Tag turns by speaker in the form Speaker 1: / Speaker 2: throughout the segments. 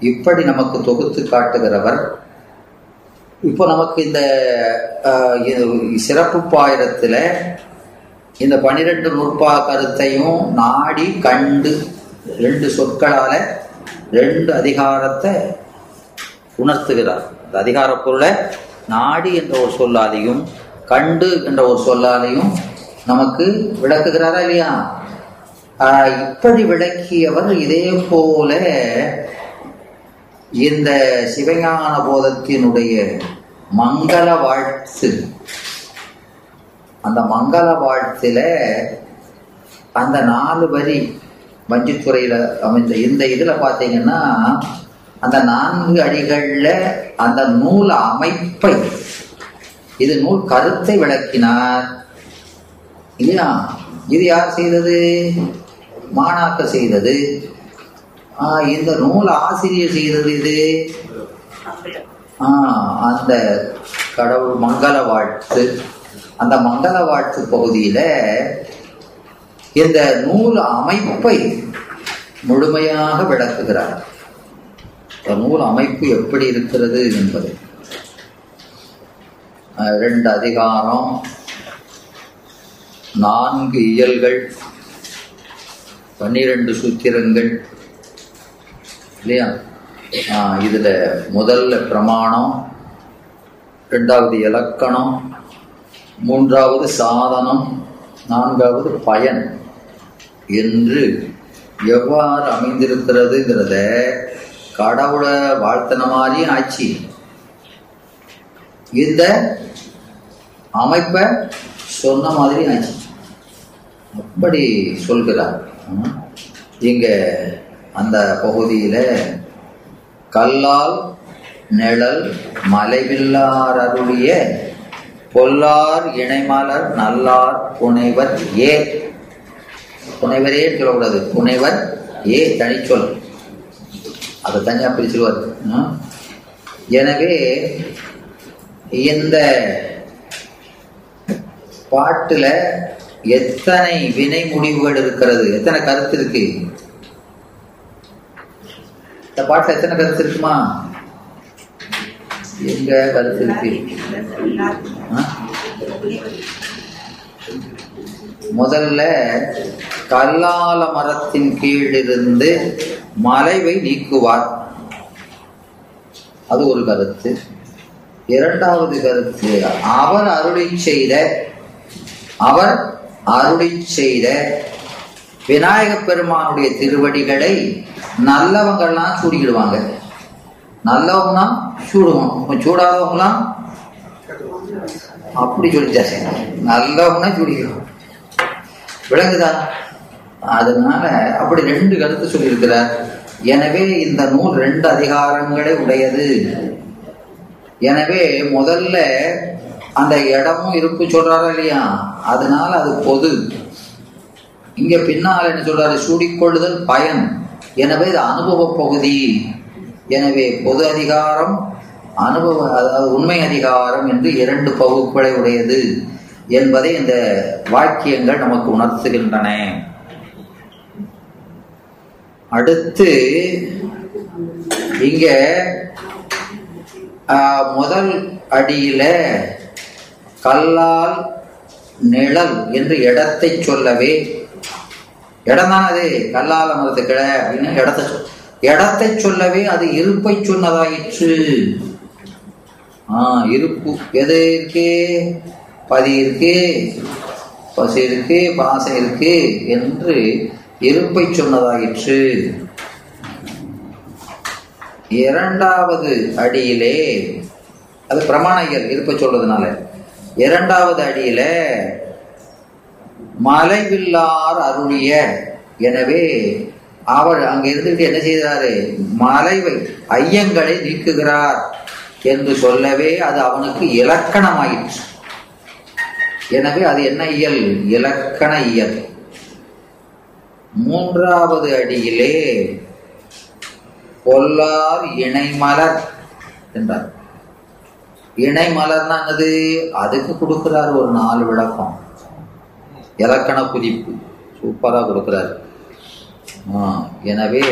Speaker 1: இப்படி நமக்கு தொகுத்து காட்டுகிறவர் இப்போ நமக்கு இந்த இது சிறப்பு பாயிரத்தில் இந்த பனிரெண்டு நூற்பா கருத்தையும் நாடி கண்டு ரெண்டு சொற்களால் ரெண்டு அதிகாரத்தை உணர்த்துகிறார். அந்த அதிகார பொருளை நாடி என்ற ஒரு சொல்லாலையும் கண்டு என்ற ஒரு சொல்லாலையும் நமக்கு விளக்குகிறாரா இல்லையா? இப்படி விளக்கியவர் இதே போல இந்த சிவஞான போதத்தினுடைய மங்கள வாழ்த்து. அந்த மங்கள வாழ்த்துல அந்த நாலு வரி வஞ்சித்துறையில அமைந்த இந்த இதுல பாத்தீங்கன்னா அந்த நான்கு அடிகள்ல அந்த நூல் அமைப்பை இது நூல் கருத்தை விளக்கினார். இல்லையா? இது யார் செய்தது? மாணாக்க செய்தது. இந்த நூல் ஆசிரியர் செய்தது இது? ஆஹ் அந்த கடவுள் மங்கள வாழ்த்து. அந்த மங்கள வாழ்த்து பகுதியில இந்த நூல் அமைப்பை முழுமையாக விளக்குகிறார். இந்த நூல் அமைப்பு எப்படி இருக்கிறது என்பது. ரெண்டு அதிகாரம். நான்கு இயல்கள். பன்னிரண்டு சூத்திரங்கள். இல்லையா? இதில் முதல்ல பிரமாணம் ரெண்டாவது இலக்கணம் மூன்றாவது சாதனம் நான்காவது பயன். என்று எவ்வாறு அமைந்திருக்கிறதுங்கிறத கடவுளை வாழ்த்தின மாதிரியும் ஆச்சு. இந்த அமைப்பை சொன்ன மாதிரி ஆச்சு. அப்படி சொல்கிறார். ம். அந்த பகுதியில கல்லால் நிழல் மலைவில்லார் அருளிய பொல்லார் இணைமலர் நல்லார் புனைவர் ஏ. புனைவரே சொல்லக்கூடாது. புனைவர் ஏ தனிச்சொல். அதை தனியா பிரிச்சிருவார். ம். எனவே இந்த பாட்டுல எத்தனை வினை முடிவுகள் இருக்கிறது? எத்தனை கருத்து இருக்கு? இந்த எத்தனை கருத்து இருக்குமா எங்க கருத்து இருக்கு முதல்ல கல்லால மரத்தின் கீழிருந்து மலைவை நீக்குவார். அது ஒரு கருத்து. இரண்டாவது கருத்து அவர் அருளை செய்த அவர் அருளை செய்த விநாயக பெருமானுடைய திருவடிகளை நல்லவங்கள்லாம் சூடிக்கிடுவாங்க. நல்லவங்கன்னா சூடுவோம். சூடாதவங்களாம் அப்படி சொல்லிட்டாரு நல்லவங்கன்னா சூடிக்கிறோம் விளங்குதா? அதனால அப்படி ரெண்டு கருத்து சொல்லியிருக்கிறார். எனவே இந்த நூல் ரெண்டு அதிகாரங்களே உடையது. எனவே முதல்ல அந்த இடமும் இருப்பு சொல்றாரா இல்லையா? அதனால அது பொது. இங்க பின்னால் என்ன சொல்றாரு? சூடிக்கொள்ளுதல் பயன். எனவே இது அனுபவ பகுதி. எனவே பொது அதிகாரம் அனுபவ அதாவது உண்மை அதிகாரம் என்று இரண்டு பகுப்புகளை உடையது என்பதை இந்த வாக்கியங்கள் நமக்கு உணர்த்துகின்றன. அடுத்து இங்க முதல் அடியில கல்லால் நிழல் என்று இடத்தை சொல்லவே இடம் தான் அது கல்லால மரத்து கிழ அப்படின்னு இடத்தை சொல்- இடத்தை சொல்லவே அது இருப்பை சொன்னதாயிற்று. ஆஹ் இருப்பு. எது இருக்கு? பதி இருக்கு. பசு இருக்கு. பாசம் இருக்கு என்று இருப்பை சொன்னதாயிற்று. இரண்டாவது அடியிலே அது பிரமாண இயல் இருப்பை சொல்றதுனால இரண்டாவது அடியில மலைவில்லார் அருளிய எனவே அவர் அங்க இருந்துட்டு என்ன செய்தாரு மலைவை ஐயங்களை நீக்குகிறார் என்று சொல்லவே அது அவனுக்கு இலக்கணமாயிற்று. எனவே அது என்ன இயல்? இலக்கண இயல். மூன்றாவது அடியிலே பொல்லார் இணைமலர் என்றார். இணைமலர்னா என்னது? அதுக்கு கொடுக்கிறார் ஒரு நாலு விளக்கம். இலக்கண புதிப்பு. சூப்பரா கொடுக்கிறார். எனவே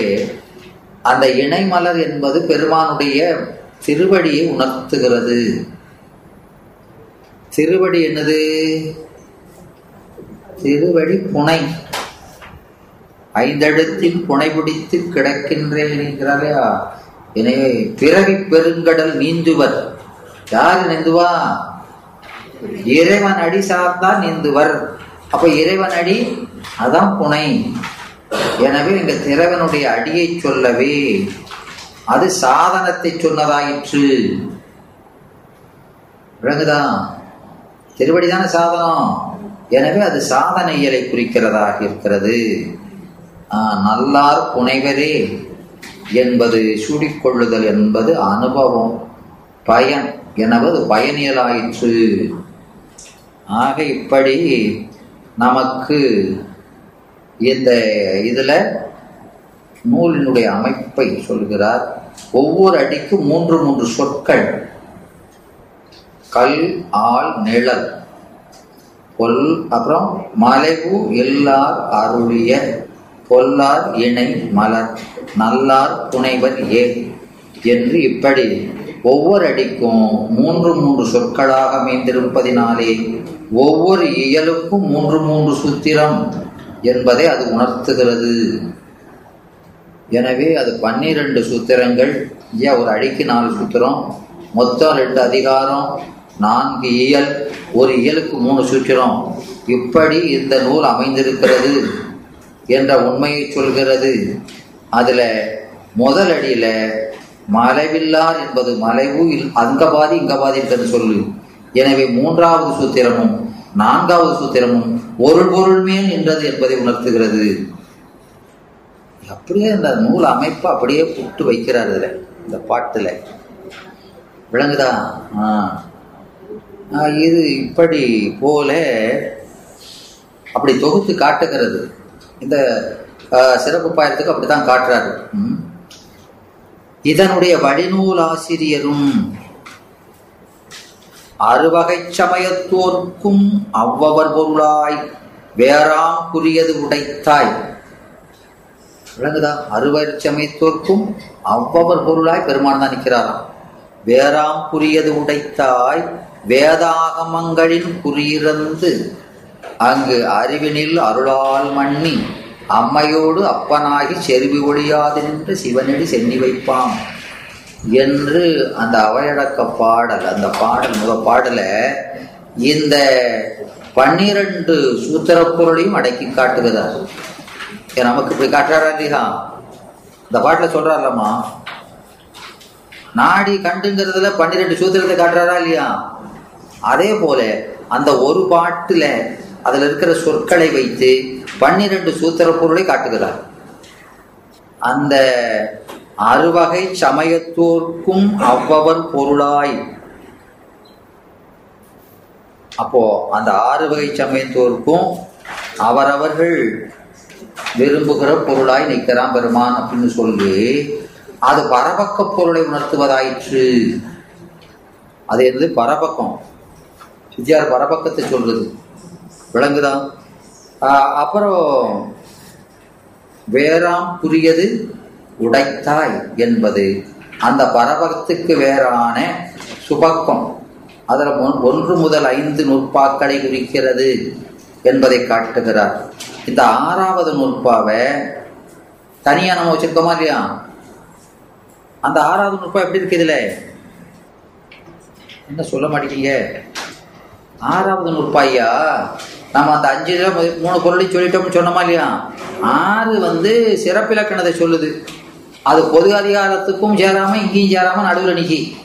Speaker 1: அந்த இணைமலர் என்பது பெருமானுடைய திருவடியை உணர்த்துகிறது. திருவடி என்னது? திருவடி புனை. ஐந்தெழுத்தில் புனை பிடித்து கிடக்கின்றேன் என்கிறாரையா எனவே பிறவி பெருங்கடல் நீந்துவர். யார் நீந்துவா? இறைவன் அடி சார்ந்தான் நீந்துவர். அப்ப இறைவன் அடி அதான் புனை. எனவே இங்க திறவனுடைய அடியை சொல்லவே அது சாதனத்தை சொன்னதாயிற்று விளங்குதான் திருவடிதான சாதனம்? எனவே அது சாதன இயலை குறிக்கிறதாக இருக்கிறது. நல்லார் புனைவரே என்பது சூடிக்கொள்ளுதல் என்பது அனுபவம் பயன் எனவது பயனியலாயிற்று ஆக இப்படி நமக்கு இந்த இதில் நூலினுடைய அமைப்பை சொல்கிறார். ஒவ்வொரு அடிக்கும் மூன்று மூன்று சொற்கள். கல் ஆள் நிழல். பொல் அப்புறம் மலைவு எல்லார் அருளிய. பொல்லார் இணை மலர். நல்லார் துணைவர் ஏ என்று இப்படி ஒவ்வொரு அடிக்கும் மூன்று மூன்று சொற்களாக அமைந்திருப்பதினாலே ஒவ்வொரு இயலுக்கும் மூன்று மூன்று சூத்திரம் என்பதை அது உணர்த்துகிறது. எனவே அது பன்னிரண்டு சூத்திரங்கள். ஏன் ஒரு அடிக்கு நாலு சூத்திரம். மொத்தம் ரெண்டு அதிகாரம் நான்கு இயல் ஒரு இயலுக்கு மூணு சூத்திரம். இப்படி இந்த நூல் அமைந்திருக்கிறது என்ற உண்மையை சொல்கிறது. அதில் முதல் அடியில் மலைவில்லார் என்பது மலைவு அங்க பாதி இங்க பாதி என்று சொல்லு. எனவே மூன்றாவது சூத்திரமும் நான்காவது சூத்திரமும் ஒரு பொருள் மேல் நின்றது என்பதை உணர்த்துகிறது. அப்படியே இந்த நூல் அமைப்பு அப்படியே புட்டு வைக்கிறார் இதுல இந்த பாட்டுல. விளங்குதா? ஆ. இது இப்படி போல அப்படி தொகுத்து காட்டுகிறது. இந்த சிறப்பு பாயத்துக்கு அப்படித்தான் காட்டுறாரு. இதனுடைய வழிநூல் ஆசிரியரும் அறுவகை சமயத்தோர்க்கும் அவ்வவர் பொருளாய் வேறாம் புரியது உடைத்தாய். விளங்குதா? அறுவர் சமயத்தோர்க்கும் அவ்வவர் பொருளாய் பெருமான் தான் நிற்கிறாராம். வேறாம் புரியது உடைத்தாய் வேதாகமங்களின் குறியிறந்து அங்கு அறிவினில் அருளால் மண்ணி அம்மையோடு அப்பனாகி செருவி ஒழியாது நின்று சிவனடி சென்னி வைப்பான் என்று அந்த அவையடக்க பாடல் அந்த பாடல் முத பாடல இந்த பன்னிரண்டு சூத்திர பொருளையும் அடக்கி காட்டுகிறார். நமக்கு இப்படி காட்டுறாரா இல்லையா? இந்த பாட்டில் சொல்றாருலம்மா நாடி கண்டுங்கிறதுல பன்னிரெண்டு சூத்திரத்தை காட்டுறாரா இல்லையா? அதே போல அந்த ஒரு பாட்டுல அதுல இருக்கிற சொற்களை வைத்து பன்னிரண்டு சூத்திர பொருளை காட்டுகிறார். அந்த அறுவகை சமயத்தோர்க்கும் அவ்வவர் பொருளாய். அப்போ அந்த ஆறு வகை சமயத்தோர்க்கும் அவரவர்கள் விரும்புகிற பொருளாய் நிற்கிறான் பெருமான் அப்படின்னு சொல்லி அது பரபக்க பொருளை உணர்த்துவதாயிற்று. அது என்னது? பரபக்கம். வித்யார் பரபக்கத்தை சொல்றது. விளங்குதா? அப்புறம் வேறாம் புரியது உடைத்தாய் என்பது. அந்த பரபகத்துக்கு வேறான சுபக்கம். அதில் ஒன்று முதல் ஐந்து நூற்பாக்களை குறிக்கிறது என்பதை காட்டுகிறார். இந்த ஆறாவது நூற்பாவை தனியாக நம்ம வச்சுருக்கோமா இல்லையா? அந்த ஆறாவது நூற்பா எப்படி இருக்கு இதில்? என்ன சொல்ல மாட்டீங்க? ஆறாவது நுட்பாயா நம்ம அந்த அஞ்சு மூணு பொருளையும் சொல்லிட்டோம்னு சொன்னோமா இல்லையா? ஆறு வந்து சிறப்பிலக்கணத்தை சொல்லுது. அது பொது அதிகாரத்துக்கும் சேராம இங்கேயும் சேராம நடுவில் நிக்கி.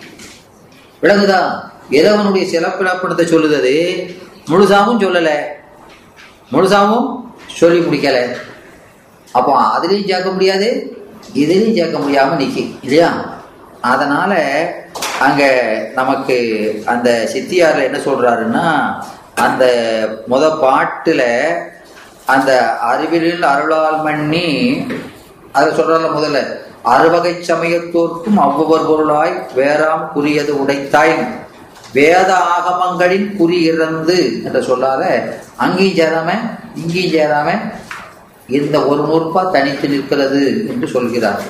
Speaker 1: விளங்குதா? இறைவனுடைய சிறப்பிலக்கணத்தை சொல்லுது அது. முழுசாவும் சொல்லல. முழுசாவும் சொல்லி முடிக்கல. அப்போ அதுலேயும் சேர்க்க முடியாது இதுலேயும் சேர்க்க முடியாம நிக்கி இல்லையா? அதனால அங்க நமக்கு அந்த சித்தியார்ல என்ன சொல்றாருன்னா அந்த முத பாட்டுல அந்த அறிவிலில் அருளால் மண்ணி அதை சொல்றாருல முதல்ல அறுவகை சமயத்தோர்க்கும் அவ்வொரு பொருளாய் வேறாம் குறியது உடைத்தாய். வேத ஆகமங்களின் குறி இறந்து என்று சொல்லாத அங்கேயும் சேராம இங்கேயும் சேராம இந்த ஒரு நூற்பா தனித்து நிற்கிறது என்று சொல்கிறார்.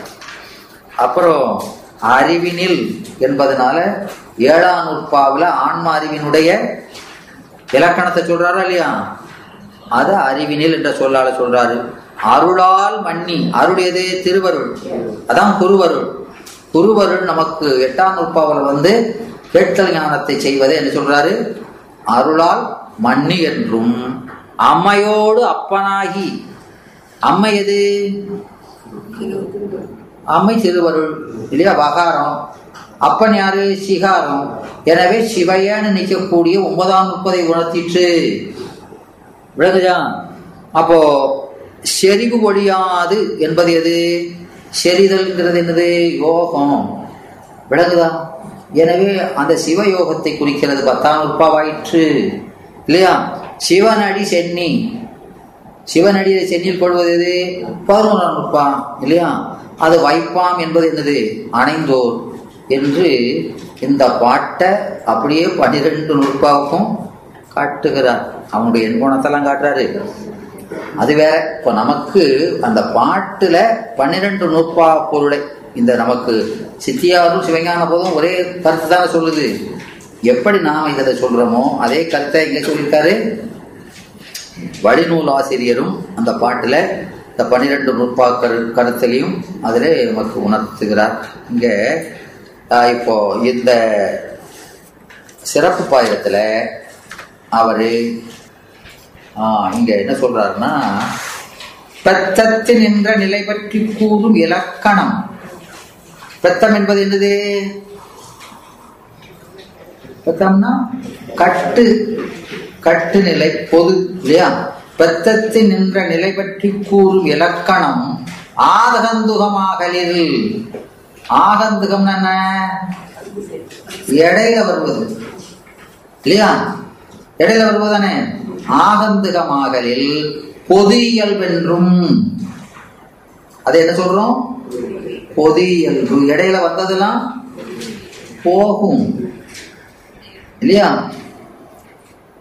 Speaker 1: அப்புறம் அறிவினில் என்பதனால ஏழாம் நூற்பாவில் ஆன்ம அறிவினுடைய இலக்கணத்தை சொல்றாரா இல்லையா? அத அறிவினில் என்ற சொல்லால சொல்றாரு. அருளால் மன்னி அருடையது திருவருள். அதான் குருவருள். குருவருள் நமக்கு எட்டாம் நூற்பாவில் வந்து கேட்டல் ஞானத்தை செய்வதே என்ன சொல்றாரு. அருளால் மன்னி என்றும் அம்மையோடு அப்பனாகி அம்மை எது? அம்மை திருவருள். இல்லையா? வகாரம். அப்பன் யாரு? சிகாரம். எனவே சிவையன்னு நிற்கக்கூடிய ஒன்பதாம் முப்பதை உணர்த்திற்று. விளங்குதான். அப்போ செறிவு ஒழியாது என்பது எது? செறிதல்ங்கிறது என்னது? யோகம். விளங்குதா? எனவே அந்த சிவயோகத்தை குறிக்கிறது பத்தாம் நுட்பாவாயிற்று. இல்லையா? சிவனடி சென்னி. சிவனடியை சென்னில் கொள்வது எது? பதினோராம் நுட்பா இல்லையா? அது வைப்பாம் என்பது என்னது? அணைந்தோர். என்று இந்த பாட்டை அப்படியே பன்னிரெண்டு நுட்பாவுக்கும் காட்டுகிறார் அவனுடைய எண்குணத்தெல்லாம் காட்டுறாரு. அது வேற இப்போ நமக்கு அந்த பாட்டுல பன்னிரெண்டு நூற்பா பொருளை இந்த நமக்கு சித்தியாரும் சிவஞான போதும் ஒரே கருத்து தானே சொல்லுது. எப்படி நாம் இதை சொல்றோமோ அதே கருத்தை இங்க சொல்லியிருக்காரு. வழிநூல் ஆசிரியரும் அந்த பாட்டுல இந்த பன்னிரெண்டு நுட்பா கரு கருத்திலையும் அதிலே நமக்கு உணர்த்துகிறார். இங்கே இப்போ இந்த சிறப்பு பாயிரத்தில் அவரு ஆஹ், இங்க என்ன சொல்றாருன்னா பெத்தத்தில் நின்ற நிலை பற்றி கூறும் இலக்கணம். பெத்தம் என்பது என்னது? பெத்தம்னா கட்டு கட்டு நிலை பொது இல்லையா? பெத்தத்தில் நின்ற நிலை பற்றி கூறும் இலக்கணம். ஆதகந்துகமாகலில். ஆகந்துகம் என்ன? இடையில வருவது. இல்லையா? இடையில வருவதானே? ஆகந்துகமாகலில் பொது இயல்பென்றும் அது என்ன சொல்றோம்? பொது இயல்பு இடையில வந்ததெல்லாம் போகும். இல்லையா?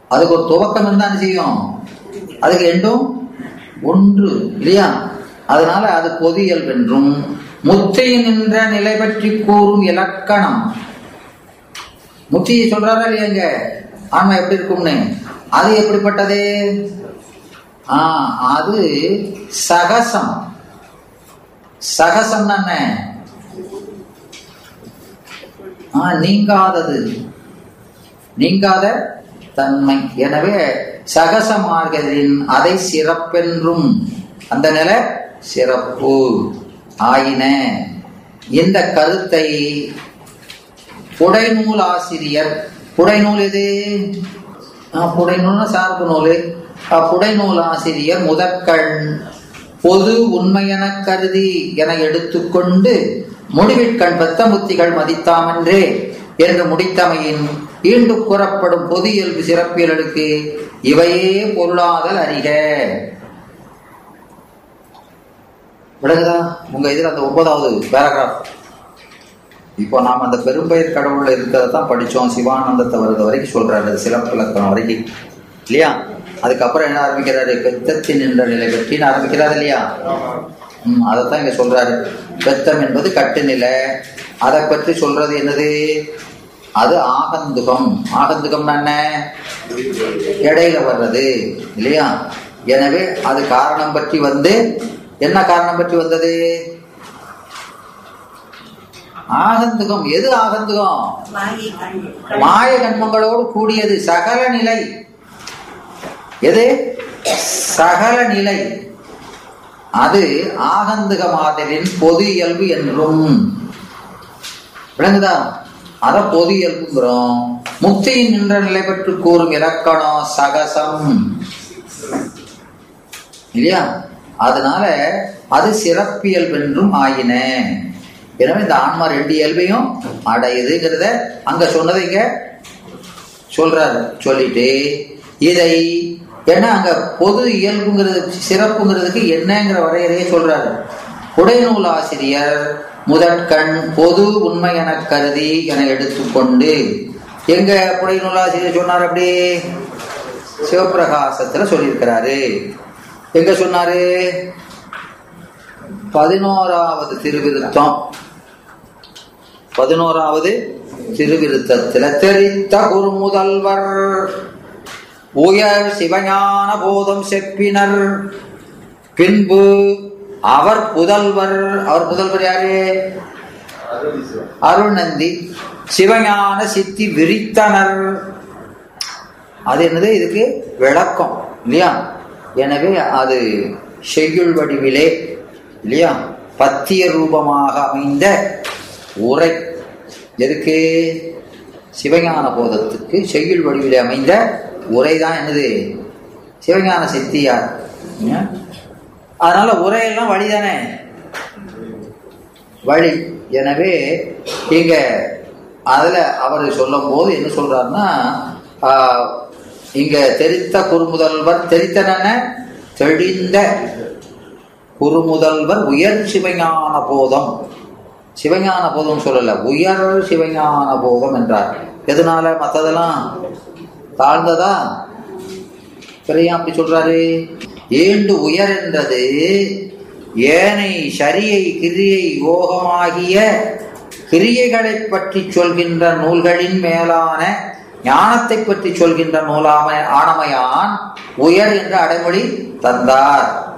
Speaker 1: அதுக்கு ஒரு துவக்கம் இருந்தா செய்யும்? அதுக்கு எண்டும் ஒன்று. இல்லையா? அதனால அது பொது இயல்பென்றும் முத்தையில் நின்ற நிலை பற்றி கூறும் இலக்கணம். முத்தியை சொல்றாரா இல்லையாங்க ஆன்மா எப்படி இருக்கும்னு? அது எப்படிப்பட்டது? ஆ அது சகசம். சகசம் என்ன? ஆ நீங்காதது. நீங்காத தன்மை. எனவே சகசமார்களின் அதை சிறப்பென்றும். அந்த நிலை சிறப்பு. ஆயின. இந்த கருத்தை புடைநூல் ஆசிரியர் புடைநூல் எது? ஆ, புடைநூல்னா சார்பு நூல். புடைநூல் ஆசிரியர் முதற்கண் பொது உண்மையென கருதி என எடுத்துக்கொண்டு முடிவிற்கண் பெத்தமுத்திகள் மதித்தாமன்றே. என்று முடித்தமையின் ஈண்டு கூறப்படும் பொது இயல்பு சிறப்பியலுக்கு இவையே பொருளாதல் அறிக. விளங்குதா உங்க இதில் அந்த ஒன்பதாவது பேராகிராஃப் இப்போ நாம் அந்த பெரும்பெயர் கடவுளில் இருக்கிறத தான் படித்தோம் சிவானந்தத்தை வருது வரைக்கும் சொல்கிறாரு அது சிறப்பு இலக்கணம் வரைக்கும். இல்லையா? அதுக்கப்புறம் என்ன ஆரம்பிக்கிறாரு? பெத்தத்தின் என்ற நிலை வெற்றின்னு ஆரம்பிக்கிறாரு இல்லையா? ம் அதைத்தான் இங்கே சொல்கிறாரு பெத்தம் என்பது கட்டு நிலை அதை பற்றி சொல்றது என்னது? அது ஆகந்துகம். ஆகந்துகம்னா என்ன? இடையில வர்றது. இல்லையா? எனவே அது காரணம் பற்றி வந்து என்ன காரணம் பற்றி வந்தது? ஆகந்துகம். எது ஆகந்துகம்?
Speaker 2: மாய
Speaker 1: கண்மங்களோடு கூடியது சகல நிலை. எது? சகல நிலை. அது ஆகந்துக மாதிரின் பொது இயல்பு என்றும். விளங்குதா? அத பொது இயல்புங்கிறோம். முக்தியின் நின்ற நிலை பற்றி கூறும் இலக்கணம் சகசம். இல்லையா? அதனால அது சிறப்பியல்பு என்றும் ஆயின. எனவே இந்த ஆன்மா ரெண்டு இயல்பையும் அடையுதுங்கிறத அங்க சொன்னதை இங்க சொல்றாரு சொல்லிட்டு இதை ஏன்னா அங்க பொது இயல்புங்கிறது சிறப்புங்கிறதுக்கு என்னங்கிற வரையறையை சொல்றாரு. உடைநூல் ஆசிரியர் முதற்கண் பொது உண்மை என கருதி என எடுத்துக்கொண்டு எங்க புடைநூல் ஆசிரியர் சொன்னார் அப்படி சிவபிரகாசத்துல சொல்லியிருக்கிறாரு. எங்க சொன்னாரு? பதினோராவது திருவிருத்தம். பதினோராவது திருவிருத்தத்துல தெரித்த குருமுதல்வர் உயர் சிவஞான போதம் செப்பினர். பின்பு அவர் புதல்வர். அவர் புதல்வர் யாரு? அருணந்தி. சிவஞான சித்தி விரித்தனர். அது என்னது? இதுக்கு விளக்கம். இல்லையா? எனவே அது செய்யுள் வடிவிலே இல்லையா? பத்திய ரூபமாக அமைந்த உரை. எதுக்கு? சிவஞான போதத்துக்கு செய்யுள் வடிவிலே அமைந்த உரை தான் என்னது? சிவஞான சித்தியார் அதனால உரையெல்லாம் வழிதானே? வழி. எனவே இங்க அதில் அவர் சொல்லும் போது என்ன சொல்றாருன்னா இங்க தெரித்த குறுமுதல்வர் தெரித்தன தெளிந்த குறுமுதல்வர் உயர் சிவஞான போதம். சிவஞான போதம் சொல்லல உயர் சிவஞான போதம் என்றார். எதனால? மற்றதெல்லாம் தாழ்ந்ததா? பிறையா அப்படி சொல்றாரு. ஏண்டு உயர் என்றது ஏனை சரியை கிரியை யோகமாகிய கிரியைகளை பற்றி சொல்கின்ற நூல்களின் மேலான ஞானத்தை பற்றி சொல்கின்ற நூலாமை ஆணமையான் உயர் என்ற அடைமொழி தந்தார்.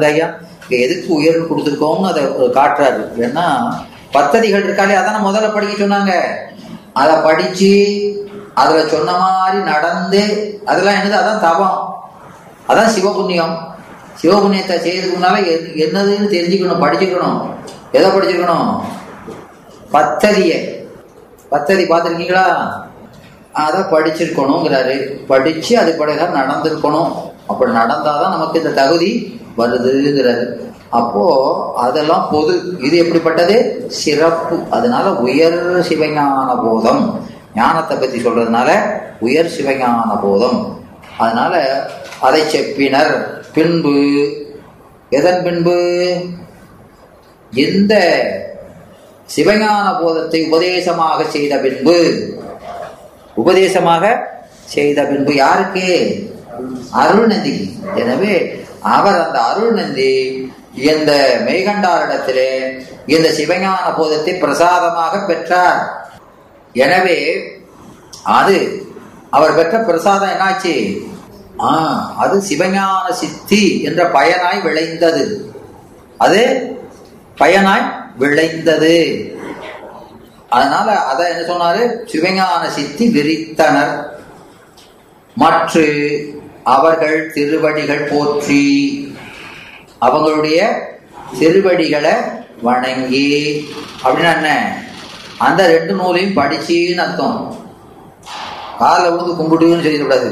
Speaker 1: ஐயா? இங்க எதுக்கு உயர்வு கொடுத்துருக்கோம்னு அதை காட்டுறாரு. ஏன்னா பத்ததிகள் இருக்காளே அதான முதல்ல படிக்க சொன்னாங்க. அதை படிச்சு அதுல சொன்ன மாதிரி நடந்து அதெல்லாம் என்னது? அதான் தவம். அதான் சிவபுண்ணியம். சிவபுண்ணியத்தை செய்யறதுக்கு முன்னால எது- என்னதுன்னு தெரிஞ்சுக்கணும் படிச்சுக்கணும். எதை படிச்சுக்கணும்? பத்ததிய. பத்ததி பார்த்துருக்கீங்களா? அதை படிச்சிருக்கணுங்கிறாரு. படிச்சு அது படிதான் நடந்திருக்கணும். அப்படி நடந்தாதான் நமக்கு இந்த தகுதி வருதுங்கிறாரு. அப்போ அதெல்லாம் பொது. இது எப்படிப்பட்டது? சிறப்பு. அதனால உயர் சிவஞான போதம். ஞானத்தை பத்தி சொல்றதுனால உயர் சிவஞான போதம். அதனால அதை செப்பினர். பின்பு. எதன் பின்பு? எந்த சிவஞான போதத்தை உபதேசமாக செய்த பின்பு உபதேசமாக செய்த பின்பு யாருக்கு? அருள்நந்தி. எனவே அவர் அந்த அருள்நந்தி இந்த மெய்கண்டாரிடத்திலே இந்த சிவஞான போதத்தை பிரசாதமாக பெற்றார். எனவே அது அவர் பெற்ற பிரசாதம் என்னாச்சு? ஆ அது சிவஞான சித்தி என்ற பயனாய் விளைந்தது. அது பயனாய் விளைந்தது. அதனால அத என்ன சொன்னாரு? சிவஞான சித்தி விரித்தனர். மற்ற அவர்கள் திருவடிகள் போற்றி அவங்களுடைய திருவடிகளை வணங்கி அப்படின்னா என்ன? அந்த ரெண்டு நூலையும் படிச்சின்னு அர்த்தம். காலில் விழுந்து கும்பிட்டுன்னு சொல்லிடக்கூடாது.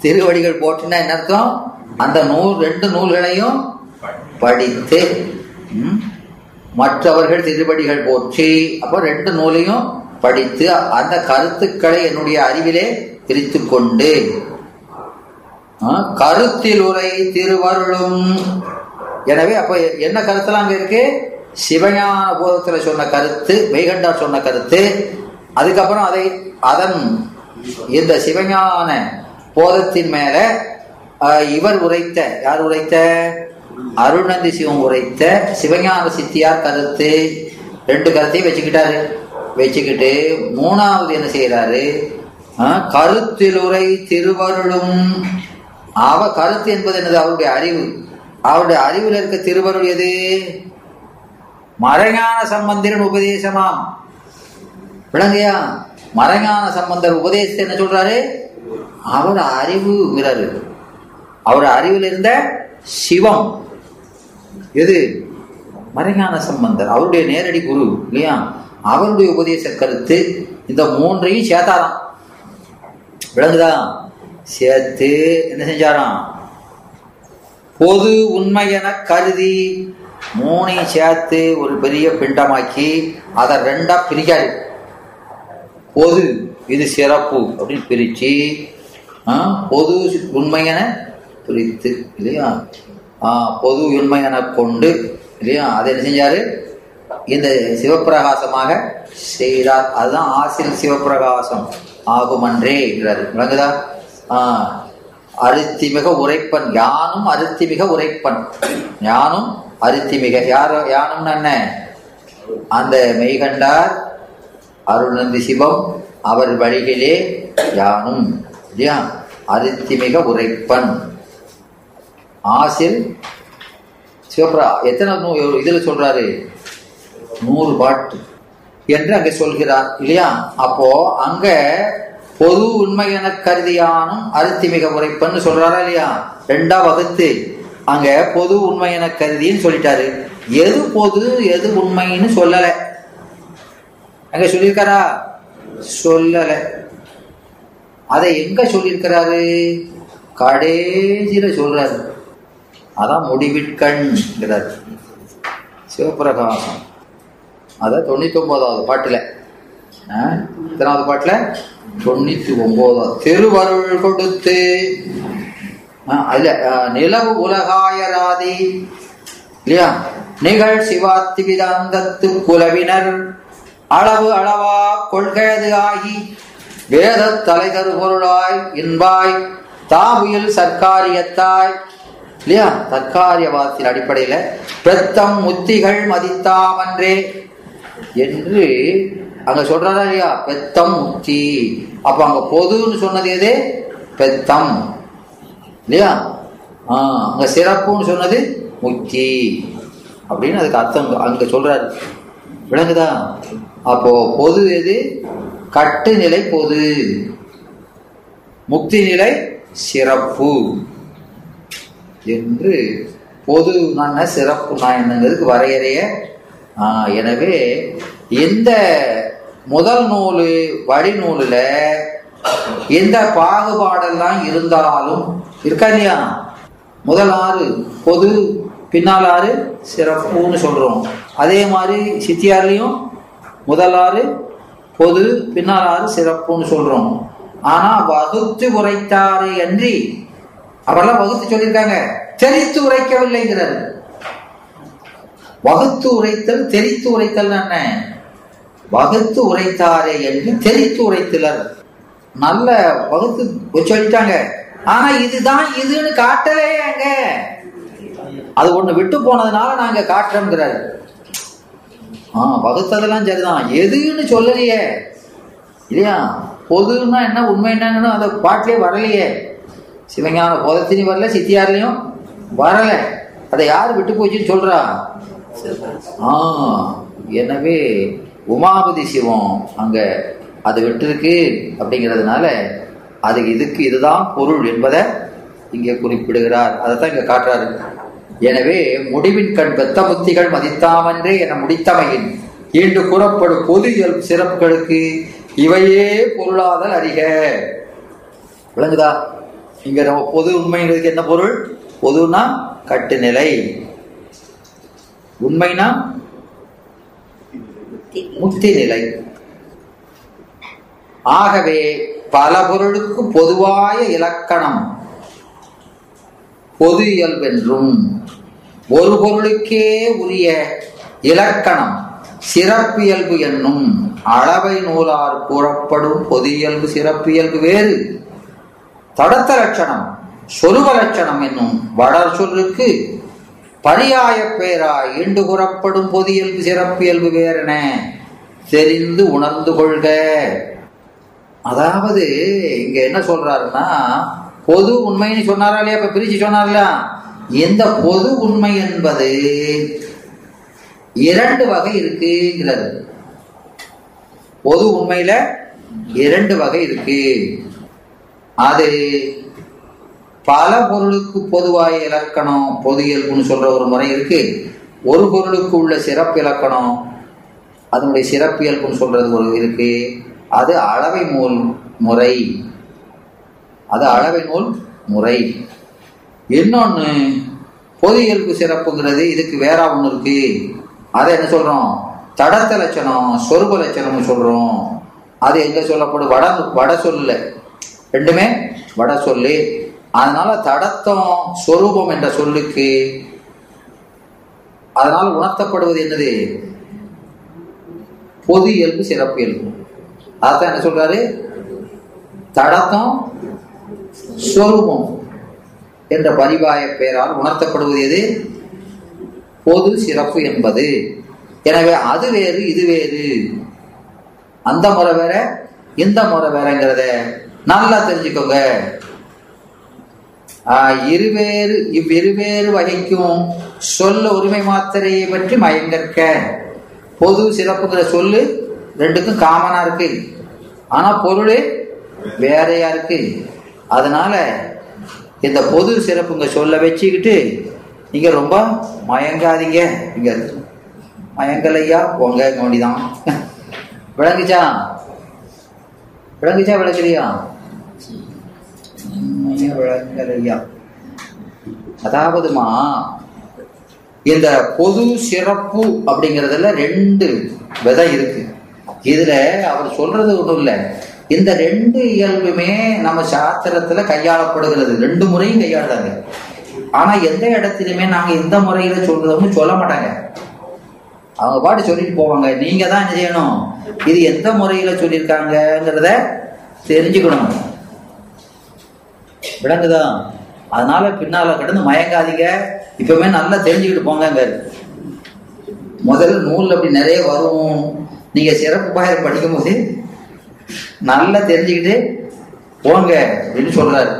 Speaker 1: திருவடிகள் போட்டுன்னா என்ன அர்த்தம்? அந்த நூல் ரெண்டு நூல்களையும் படித்து மற்றவர்கள் திருவடிகள் போற்றி. அப்போ ரெண்டு நூலையும் படித்து அந்த கருத்துக்களை என்னுடைய அறிவிலே பிரித்து கொண்டு ஆ, கருத்தில் உரை திருவருளும். எனவே அப்ப என்ன கருத்தெல்லாம் அங்க இருக்கு? சிவஞான போதத்துல சொன்ன கருத்து மெய்கண்டார் சொன்ன கருத்து. அதுக்கப்புறம் அதை அதன் இந்த சிவஞான போதத்தின் மேல இவர் உரைத்த யார் உரைத்த? அருணந்தி சிவம் உரைத்த சிவஞான சித்தியார் கருத்து ரெண்டு கருத்தையும் வச்சுக்கிட்டாரு. வச்சுக்கிட்டு மூணாவது என்ன செய்யறாரு ஆ, கருத்திலுரை திருவருளும். அவ கருத்து என்பது என்னது? அவருடைய அறிவு. அவருடைய அறிவில் இருக்க திருவருள் எது? மறைஞான சம்பந்தரின் உபதேசமாம். விளங்கையா? மறைஞான சம்பந்தர் உபதேசத்தை என்ன சொல்றாரு? அவர் அறிவுங்கிறாரு. அவர் அறிவில் இருந்த சிவம். எது? மறைஞான சம்பந்தர். அவருடைய நேரடி குரு இல்லையா? அவருடைய உபதேச கருத்து இந்த மூன்றையும் சேர்த்தாராம். விளங்குதா? சேர்த்து என்ன செஞ்சாராம்? பொது உண்மை என கருதி மூணையும் சேர்த்து ஒரு பெரிய பிண்டமாக்கி அதை ரெண்டா பிரிக்காரு. பொது இது சிறப்பு அப்படின்னு பிரிச்சு ஆ, பொது உண்மை என பிரித்து இல்லையா? பொது உண்மை என கொண்டு இல்லையா? அதை என்ன செஞ்சாரு? இந்த சிவப்பிரகாசமாக செய்தார். அதுதான் ஆசில் சிவப்பிரகாசம் ஆகுமன்றே என்றார் விளங்குதா? ஆ, அருத்திமிக உரைப்பன். யானும் அருத்திமிக உரைப்பன். யானும் அருத்திமிக. யார் யானும்னு என்ன? அந்த மெய்கண்டார் அருள்நந்தி சிவம் அவர் வழிகளே யானும் இல்லையா? அருத்திமிக உரைப்பன். ஆசில் சிவப்ரா எத்தனை நூ இதில் சொல்றாரு? நூறு பாட்டு என்று அங்கே சொல்கிறார். இல்லையா? அப்போ அங்க பொது உண்மை என கருதியானும் அருத்திமிக உரைப்பன்னு சொல்றாரா இல்லையா? ரெண்டா வகுத்து அங்க பொது உண்மை என கருதின்னு சொல்லிட்டாரு. எது பொது எது உண்மைன்னு சொல்லல. அங்க சொல்லியிருக்காரா? சொல்லல. அதை எங்க சொல்லியிருக்கிறாரு? கடைசியில சொல்றாரு. அதான் முடிவிற்கண்கிறார் சிவபிரகாசம் அதான் தொண்ணூற்றி ஒம்போதாவது பாட்டில். ஆஹ், எத்தனாவது பாட்டில்? தொண்ணூற்றி ஒம்போதாவது திருவருள் கொடுத்து. அதில் நிலவு உலகாயராதி. இல்லையா? நிகழ் சிவாத்தி விதாந்தத்து குலவினர். அளவு அளவா கொள்கையது ஆகி வேத தலைதரு பொருளாய் இன்பாய் தாபுயில் சர்க்காரியத்தாய் இல்லையா? தற்காரியவாதத்தின் அடிப்படையில பிரத்தம் முத்திகள் மதித்தாமன்றே என்று அங்க சொல்றாரா இல்லையா? பெத்தம் முத்தி அப்ப அங்க பொதுன்னு சொன்னது எது? பெத்தம் இல்லையா? ஆஹ் அங்க சிறப்புன்னு சொன்னது முத்தி அப்படின்னு அதுக்கு அர்த்தம் அங்க சொல்றாரு. விளங்குதா? அப்போ பொது எது? கட்டுநிலை பொது. முக்தி நிலை சிறப்பு. என்று பொது நான் சிறப்பு நான் என்னங்கிறதுக்கு வரையறைய எனவே எந்த முதல் நூல் வழிநூலில் எந்த பாகுபாடெல்லாம் இருந்தாலும் இருக்கா இல்லையா? முதல் ஆறு பொது பின்னால் ஆறு சிறப்புன்னு சொல்கிறோம் அதே மாதிரி சித்தியார்லேயும் முதல் ஆறு பொது பின்னால் ஆறு சிறப்புன்னு சொல்கிறோம் ஆனால் வகுத்து உரைத்தாரே அன்றி அவரெல்லாம் வகுத்து சொல்லியிருக்காங்க. தெரித்து உரைக்கவில்லைங்கிறார். வகுத்து உரைத்தல் தெரித்து உரைத்தல் என்ன? வகுத்து உரைத்தாரே என்று தெரித்து உரைத்தலர். நல்ல வகுத்து சொல்லிட்டாங்க. ஆனா இதுதான் இதுன்னு காட்டலையேங்க அது ஒண்ணு விட்டு போனதுனால நாங்க காட்டுறோம்ங்கிறாரு ஆஹ் வகுத்ததெல்லாம் சரிதான். எதுன்னு சொல்லலையே. இல்லையா? பொதுன்னா என்ன உண்மை என்னன்னு அந்த பாட்டிலே வரலையே. சிவஞான போதத்திலையும் வரல சித்தியார்லையும் வரல. அதை யார் விட்டு போச்சுன்னு சொல்றா? ஆ எனவே உமாபதி சிவம் அங்க அது விட்டுருக்கு அப்படிங்கிறதுனால அது இதுக்கு இதுதான் பொருள் என்பதை இங்கே குறிப்பிடுகிறார். அதைத்தான் இங்க காட்டுறாரு. எனவே முடிவின் கண் பெத்த புத்திகள் மதித்தாமன்றே என முடித்தமையின் என்று கூறப்படும் பொது இயல்பு சிறப்புகளுக்கு இவையே பொருளாதல் அறிக. விளங்குதா? இங்க நம்ம பொது உண்மைங்கிறதுக்கு என்ன பொருள்? பொதுனா கட்டுநிலை. உண்மைனா முக்தி நிலை ஆகவே பல பொருளுக்கு பொதுவாய இலக்கணம். பொது இயல்பென்றும் ஒரு பொருளுக்கே உரிய இலக்கணம். சிறப்பியல்பு என்னும் அளவை நூலார் கூறப்படும் பொது இயல்பு சிறப்பியல்பு வேறு. தடத்த லட்சணம் சொருப லட்சணம் என்னும் வளர் சொல்லுக்கு பரியாய பேரா ஈண்டு கூறப்படும் பொது இயல்பு சிறப்பியல்பு வேறென தெரிந்து உணர்ந்து கொள்க. அதாவது இங்க என்ன சொல்றாருன்னா பொது உண்மைன்னு சொன்னாரா இல்லையா? இப்ப பிரிச்சு சொன்னார்ல. இந்த பொது உண்மை என்பது இரண்டு வகை இருக்குங்கிறது. பொது உண்மையில இரண்டு வகை இருக்கு. அது பல பொருளுக்கு பொதுவாய இலக்கணம் பொது இயல்புன்னு சொல்ற ஒரு முறை இருக்கு. ஒரு பொருளுக்கு உள்ள சிறப்பு இலக்கணம் அதனுடைய சிறப்பியல்புன்னு சொல்றது ஒரு இருக்கு. அது அளவை நூல் முறை. அது அளவை நூல் முறை. இன்னொன்று பொது இயல்பு சிறப்புங்கிறது இதுக்கு வேற ஒன்று இருக்கு. அதை என்ன சொல்றோம்? தடத்த லட்சணம் சொருப லட்சணம்னு சொல்றோம். அது எங்க சொல்லப்படும்? வட வட சொல்லல. ரெண்டுமே வட சொல்லு. அதனால தடத்தம் சொரூபம் என்ற சொல்லுக்கு அதனால் உணர்த்தப்படுவது என்னது? பொது இயல்பு சிறப்பு இயல்பு. அதான் என்ன சொல்றாரு? தடத்தம் சொரூபம் என்ற பரிவாய பெயரால் உணர்த்தப்படுவது எது? பொது சிறப்பு என்பது. எனவே அது வேறு இது வேறு. அந்த முறை வேற இந்த முறை வேறங்கிறத நல்லா தெரிஞ்சுக்கோங்க. இருவேறு இவ்விருவேறு வகைக்கும் சொல்ல உரிமை மாத்திரையை பற்றி மயங்கற்க பொது சிறப்புங்கிற சொல்லு ரெண்டுக்கும் காமனா இருக்கு. ஆனா பொருள் வேறையா இருக்கு. அதனால இந்த பொது சிறப்புங்க சொல்ல வச்சுக்கிட்டு நீங்க ரொம்ப மயங்காதீங்க. இங்க மயங்கலையா? போங்க வேண்டிதான். விளங்குச்சா? விளங்குச்சா விளக்கலையா உண்மையை விளங்கலையா அதாவதுமா இந்த பொது சிறப்பு அப்படிங்கிறதுல ரெண்டு விதை இருக்கு. இதுல அவர் சொல்றது ஒன்றும் இல்லை. இந்த ரெண்டு இயல்புமே நம்ம சாஸ்திரத்துல கையாளப்படுகிறது. ரெண்டு முறையும் கையாளுறாங்க. ஆனா எந்த இடத்துலயுமே நாங்க இந்த முறையில சொல்றோம்னு சொல்ல மாட்டாங்க. அவங்க பாட்டு சொல்லிட்டு போவாங்க. நீங்க தான் என்ன செய்யணும்? இது எந்த முறையில சொல்லியிருக்காங்கங்கிறத தெரிஞ்சுக்கணும். விளங்குதா அதனால பின்னால கடந்து மயங்காதீங்க. இப்பவுமே நல்லா தெரிஞ்சுக்கிட்டு போங்க முதல்ல நூல் அப்படி நிறைய வரும். நீங்க சிறப்பு பாயர் படிக்கும் போது நல்லா தெரிஞ்சுக்கிட்டு போங்க அப்படின்னு சொல்றாரு.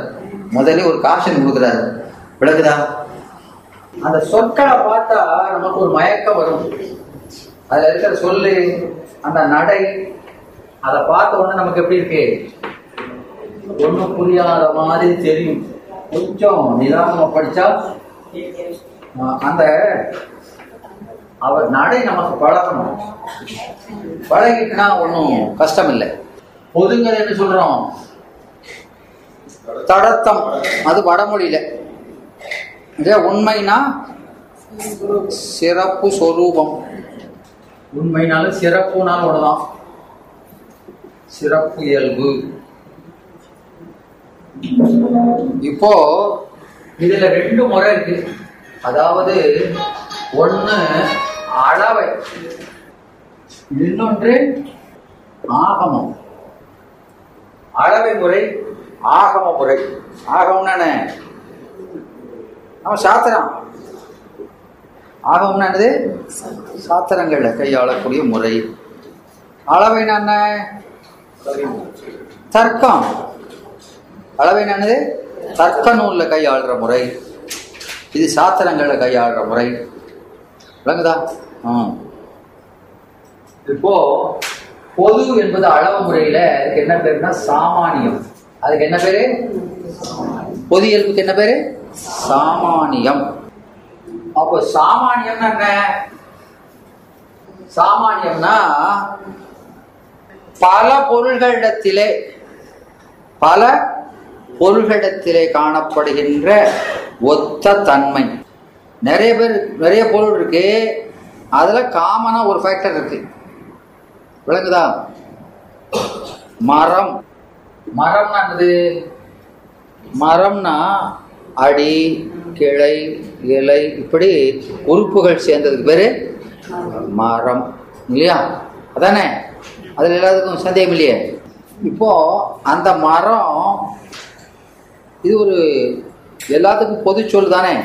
Speaker 1: முதல்ல ஒரு காஷன் கொடுக்குறாரு. விளக்குதா? அந்த சொற்களை பார்த்தா நமக்கு ஒரு மயக்கம் வரும். அதுல இருக்கிற சொல்லு அந்த நடை அதை பார்த்த உடனே நமக்கு எப்படி இருக்கு? ஒண்ணும் புரியாத மாதிரி தெரியும். கொஞ்சம் நிதானமா படிச்சா அந்த அவர் நடை நமக்கு பழகணும். பழகிட்டுனா ஒன்றும் கஷ்டம் இல்லை பொதுங்கிறது என்ன சொல்றோம்? தடத்தம். அது வடமொழியில. இதே உண்மைனா சிறப்பு சொரூபம். உண்மைனாலும் சிறப்புனாலும் ஒன்றுதான் சிறப்பு இயல்பு. இப்போ இதுல ரெண்டு முறை இருக்கு. அதாவது ஒண்ணு அளவை இன்னொன்று ஆகமம். அளவை முறை ஆகம முறை. ஆகமம்னா என்ன நம்ம சாத்திரம். ஆகமம்னா என்னது? சாத்திரங்கள்ல கையாளக்கூடிய முறை. அளவைனா என்ன? தர்க்கம். அளவை என்னது தர்க்க நூல்ல கையாளுற முறை. இது சாத்திரங்கள்ல கையாளுற முறை. விளங்குதா? ஆ. இப்போ பொது என்பது அளவு முறையில அதுக்கு என்ன பேருன்னா சாமானியம். அதுக்கு என்ன பேரு? பொது இயல்புக்கு என்ன பேரு? சாமானியம். அப்போ சாமானியம்னா என்ன? சாமானியம்னா பல பொருள்களிடத்திலே பல பொருள்களிடத்திலே காணப்படுகின்ற ஒத்த தன்மை. நிறைய பேர் நிறைய பொருள் இருக்கு. அதில் காமனாக ஒரு ஃபேக்டர் இருக்கு. விளங்குதா? மரம். மரம்னா என்னது? மரம்னா அடி கிளை இலை இப்படி உறுப்புகள் சேர்ந்ததுக்கு பேர் மரம். இல்லையா? அதானே? அதில் எல்லாத்துக்கும் சந்தேகம் இல்லையே? இப்போ அந்த மரம் இது ஒரு எல்லாத்துக்கும் பொது சொல் தானே?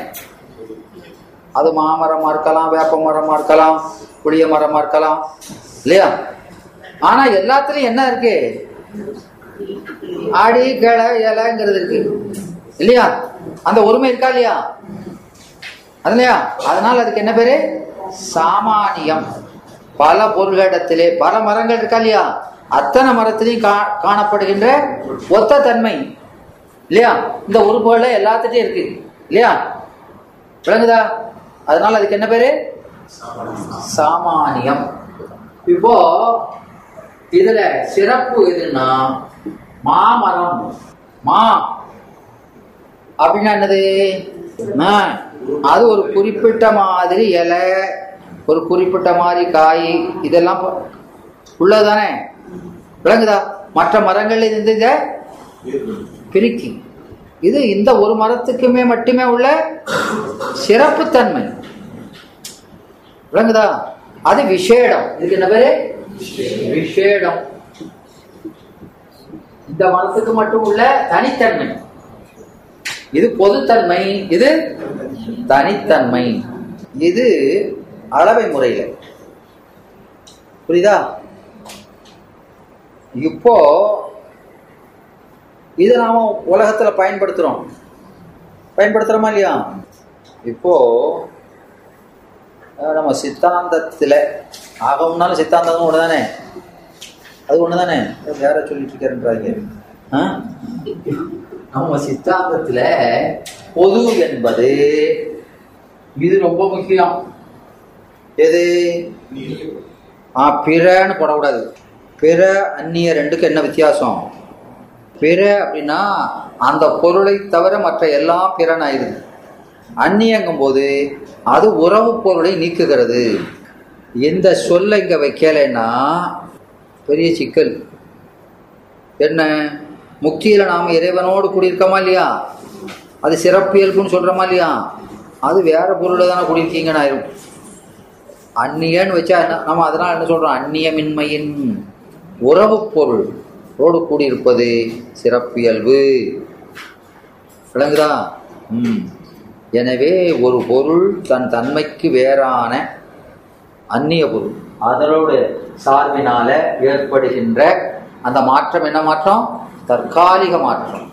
Speaker 1: அது மாமரமா இருக்கலாம் வேப்ப மரமா இருக்கலாம் புளிய மரமா இருக்கலாம் இல்லையா? ஆனா எல்லாத்துலயும் என்ன இருக்கு? அடி கிளை இலைங்கிறது இருக்கு. இல்லையா? அந்த ஒருமை இருக்கா இல்லையா? அதுலையா? அதனால அதுக்கு என்ன பேரு? சாமானியம். பல பொருளிடத்திலே பல மரங்கள் இருக்கா இல்லையா? அத்தனை மரத்திலையும் கா- காணப்படுகின்ற ஒத்த தன்மை. இல்லையா? இந்த உறுப்புகள்ல எல்லாத்துட்டையும் இருக்கு. இல்லையா? விளங்குதா? அதனால அதுக்கு என்ன பேரு? சாமானியம். இப்போ இதுல சிறப்பு எதுன்னா மாமரம். மா. அப்படின்னா என்னது? ஆ, அது ஒரு குறிப்பிட்ட மாதிரி இலை ஒரு குறிப்பிட்ட மாதிரி காய் இதெல்லாம் ப- உள்ளதுதானே? விளங்குதா? மற்ற மரங்கள்ல இருந்து பிரிக்கி. இது இந்த ஒரு மரத்துக்குமே மட்டுமே உள்ள சிறப்புத்தன்மை விளங்குதா? அது விசேடம். இதுக்கு என்ன பேரு? விசேடம். இந்த மரத்துக்கு மட்டும் உள்ள தனித்தன்மை. இது பொதுத்தன்மை. இது தனித்தன்மை. இது அளவை முறையில. புரியுதா? இப்போ இதை நாம உலகத்துல பயன்படுத்துறோம். பயன்படுத்துறோமா இல்லையா? இப்போ அஹ், நம்ம சித்தாந்தத்துல ஆகவும்னாலும் சித்தாந்தம் ஒன்று தானே அது ஒன்று தானே யார சொல்லிட்டு இருக்காருன்றாங்க. ஆ? நம்ம சித்தாந்தத்துல பொது என்பது இது ரொம்ப முக்கியம். எது? ஆ பிறன்னு போடக்கூடாது. பிற அந்நிய ரெண்டுக்கு என்ன வித்தியாசம்? பிற அப்படின்னா அந்த பொருளை தவிர மற்ற எல்லா பிறன் ஆயிருது அந்நியங்கும் போது அது உறவு பொருளை நீக்குகிறது. இந்த சொல்ல இங்க வைக்கலைன்னா பெரிய சிக்கல். என்ன? முக்தியில நாம இறைவனோடு கூடியிருக்கோமா இல்லையா? அது சிறப்பியல்புன்னு சொல்றோமா இல்லையா? அது வேற பொருள் தானே கூடியிருக்கீங்கன்னு ஆயிரும். அந்நியன்னு வச்சா என்ன? நம்ம அதனால என்ன சொல்றோம்? அந்நியமின்மையின் உறவு பொருள். ரோடு கூடியிருப்பது சிறப்பியல்பு. விளங்குதா? ம். எனவே ஒரு பொருள் தன் தன்மைக்கு வேறான அந்நிய பொருள். அதனோடு சார்பினால ஏற்படுகின்ற அந்த மாற்றம் என்ன மாற்றம்? தற்காலிக மாற்றம்.